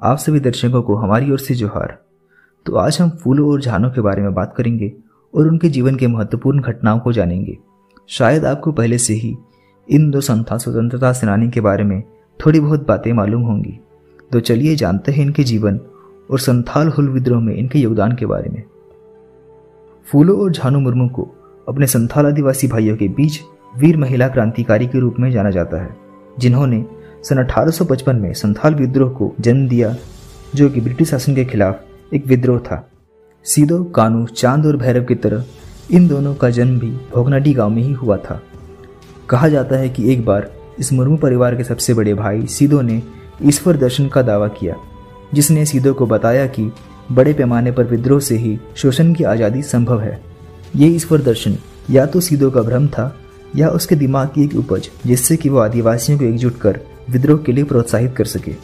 आप सभी दर्शकों को हमारी ओर से जोहार। तो आज हम फूलों और झानों के बारे में बात करेंगे और उनके जीवन के महत्वपूर्ण घटनाओं को जानेंगे। शायद आपको पहले से ही इन दो संथाल स्वतंत्रता सेनानी के बारे में थोड़ी बहुत बातें मालूम होंगी। तो चलिए जानते हैं इनके जीवन और संथाल हुल विद्रोह में इनके योगदान के बारे में। फूलो और झानू मुर्मू को अपने संथाल आदिवासी भाइयों के बीच वीर महिला क्रांतिकारी के रूप में जाना जाता है, जिन्होंने सन 1855 में संथाल विद्रोह को जन्म दिया, जो कि ब्रिटिश शासन के खिलाफ एक विद्रोह था। सीधो कानू, चाँद और भैरव की तरह, इन दोनों का जन्म भी भोगनाडी गाँव में ही हुआ था। कहा जाता है कि एक बार इस मुर्मू परिवार के सबसे बड़े भाई सीधो ने ईश्वर दर्शन का दावा किया, जिसने सीधो को बताया कि बड़े पैमाने पर विद्रोह से ही शोषण की आज़ादी संभव है। ये ईश्वर दर्शन या तो सीधो का भ्रम था, या उसके दिमाग की एक उपज, जिससे कि वो आदिवासियों को एकजुट कर विद्रोह के लिए प्रोत्साहित कर सके।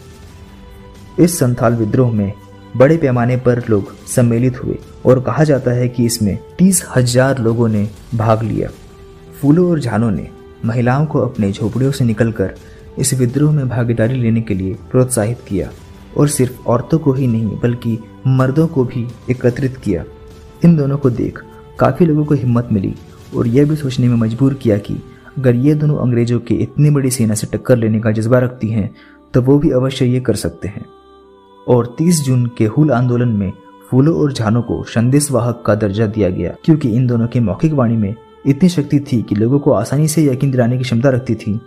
इस संथाल विद्रोह में बड़े पैमाने पर लोग सम्मिलित हुए और कहा जाता है कि इसमें तीस हज़ार लोगों ने भाग लिया। फूलों और झानों ने महिलाओं को अपने झोपड़ियों से निकलकर इस विद्रोह में भागीदारी लेने के लिए प्रोत्साहित किया और सिर्फ़ औरतों को ही नहीं, बल्कि मर्दों को भी एकत्रित किया। इन दोनों को देख काफ़ी लोगों को हिम्मत मिली और यह भी सोचने में मजबूर किया कि अगर ये दोनों अंग्रेज़ों के इतनी बड़ी सेना से टक्कर लेने का जज्बा रखती हैं तो वो भी अवश्य ये कर सकते हैं। और 30 जून के हुल आंदोलन में फूलों और झानों को संदेश वाहक का दर्जा दिया गया, क्योंकि इन दोनों की मौखिक वाणी में इतनी शक्ति थी कि लोगों को आसानी से यकीन दिलाने की क्षमता रखती थी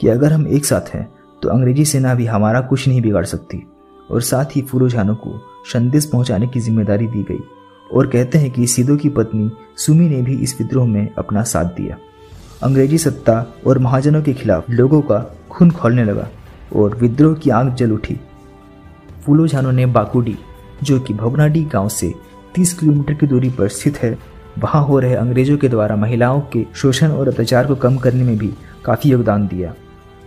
कि अगर हम एक साथ हैं तो अंग्रेज़ी सेना भी हमारा कुछ नहीं बिगाड़ सकती। और साथ ही फूलो झानों को संदेश पहुँचाने की ज़िम्मेदारी दी गई। और कहते हैं कि सीधो की पत्नी सुमी ने भी इस विद्रोह में अपना साथ दिया। अंग्रेज़ी सत्ता और महाजनों के खिलाफ लोगों का खून खोलने लगा और विद्रोह की आग जल उठी। फूलो झानों ने बाकुडी, जो कि भवनाडी गाँव से 30 किलोमीटर की दूरी पर स्थित है, वहाँ हो रहे अंग्रेज़ों के द्वारा महिलाओं के शोषण और अत्याचार को कम करने में भी काफ़ी योगदान दिया।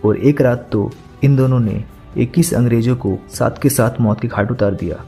और एक रात तो इन दोनों ने 21 अंग्रेज़ों को साथ के साथ मौत के घाट उतार दिया।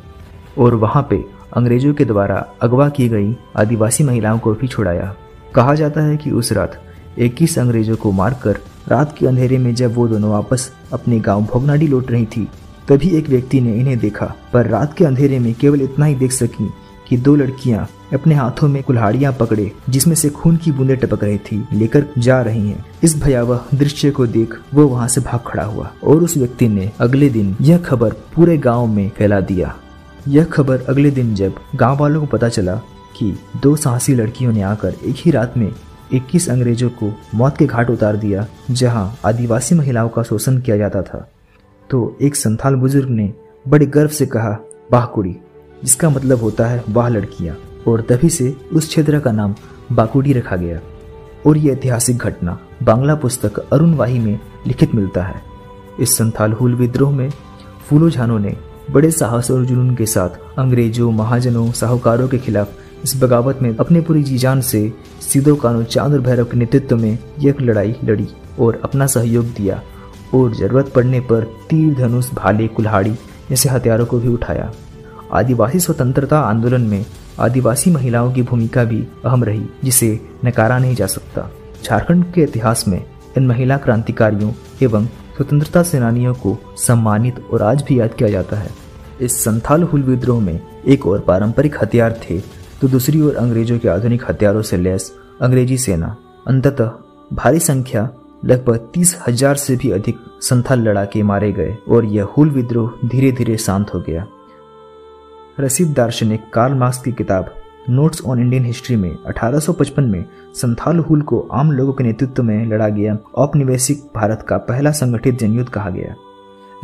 और वहाँ पे अंग्रेज़ों के द्वारा अगवा की गई आदिवासी महिलाओं को भी छुड़ाया। कहा जाता है कि उस रात 21 अंग्रेज़ों को मारकर रात के अंधेरे में जब वो दोनों वापस अपने गाँव भोगनाडी लौट रही थी, तभी एक व्यक्ति ने इन्हें देखा पर रात के अंधेरे में केवल इतना ही देख सकी कि दो लड़कियाँ अपने हाथों में कुल्हाड़ियाँ पकड़े, जिसमें से खून की बूंदें टपक रही थी, लेकर जा रही हैं। इस भयावह दृश्य को देख वो वहाँ से भाग खड़ा हुआ और उस व्यक्ति ने अगले दिन यह खबर पूरे गाँव में फैला दिया यह खबर अगले दिन जब गाँव वालों को पता चला कि दो साहसी लड़कियों ने आकर एक ही रात में 21 अंग्रेज़ों को मौत के घाट उतार दिया, जहाँ आदिवासी महिलाओं का शोषण किया जाता था। तो एक संथाल बुज़ुर्ग ने बड़े गर्व से कहा, वाह कुड़ी, जिसका मतलब होता है वाह लड़कियाँ। और तभी से उस क्षेत्र का नाम बाकुड़ी रखा गया। और यह ऐतिहासिक घटना बांग्ला पुस्तक अरुण वाही में लिखित मिलता है। इस संथाल हुल विद्रोह में फूलो झानो ने बड़े साहस और जुनून के साथ अंग्रेज़ों, महाजनों, साहूकारों के खिलाफ इस बगावत में अपने पूरी जी जान से सीधो कानू चाँद और भैरव के नेतृत्व में यह लड़ाई लड़ी और अपना सहयोग दिया और ज़रूरत पड़ने पर तीर धनुष भाले कुल्हाड़ी जैसे हथियारों को भी उठाया। आदिवासी स्वतंत्रता आंदोलन में आदिवासी महिलाओं की भूमिका भी अहम रही, जिसे नकारा नहीं जा सकता। झारखंड के इतिहास में इन महिला क्रांतिकारियों एवं स्वतंत्रता सेनानियों को सम्मानित और आज भी याद किया जाता है। इस संथाल हुल विद्रोह में एक और पारंपरिक हथियार थे तो दूसरी ओर अंग्रेज़ों के आधुनिक हथियारों से लैस अंग्रेज़ी सेना, अंततः भारी संख्या, लगभग तीस हज़ार से भी अधिक संथाल लड़ाके मारे गए और यह हुल विद्रोह धीरे धीरे शांत हो गया। रसीद दार्शनिक कार्ल मार्क्स की किताब, नोट्स ऑन इंडियन हिस्ट्री में 1855 में संथाल हुल को आम लोगों के नेतृत्व में लड़ा गया औपनिवेशिक भारत का पहला संगठित जनयुद्ध कहा गया।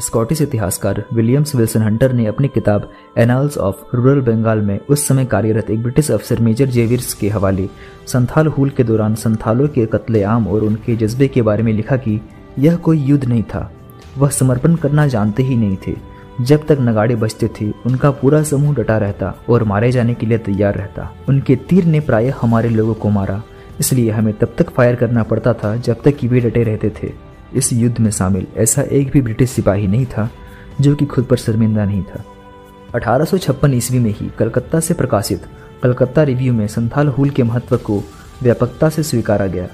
स्कॉटिश इतिहासकार विलियम्स विल्सन हंटर ने अपनी किताब एनाल्स ऑफ़ रूरल बंगाल में उस समय कार्यरत एक ब्रिटिश अफसर मेजर जेवियर्स के हवाले, संथाल हूल के दौरान संथालों के कत्लेआम और उनके जज्बे के बारे में लिखा कि यह कोई युद्ध नहीं था। वह समर्पण करना जानते ही नहीं थे। जब तक नगाड़े बजते थे, उनका पूरा समूह डटा रहता और मारे जाने के लिए तैयार रहता। उनके तीर ने प्राय हमारे लोगों को मारा, इसलिए हमें तब तक फायर करना पड़ता था जब तक कि वे डटे रहते थे। इस युद्ध में शामिल। ऐसा एक भी ब्रिटिश सिपाही नहीं था, जो कि खुद पर शर्मिंदा नहीं था। अठारह सौ छप्पन ईस्वी में ही कलकत्ता से प्रकाशित कलकत्ता रिव्यू में संथाल हुल के महत्व को व्यापकता से स्वीकारा गया।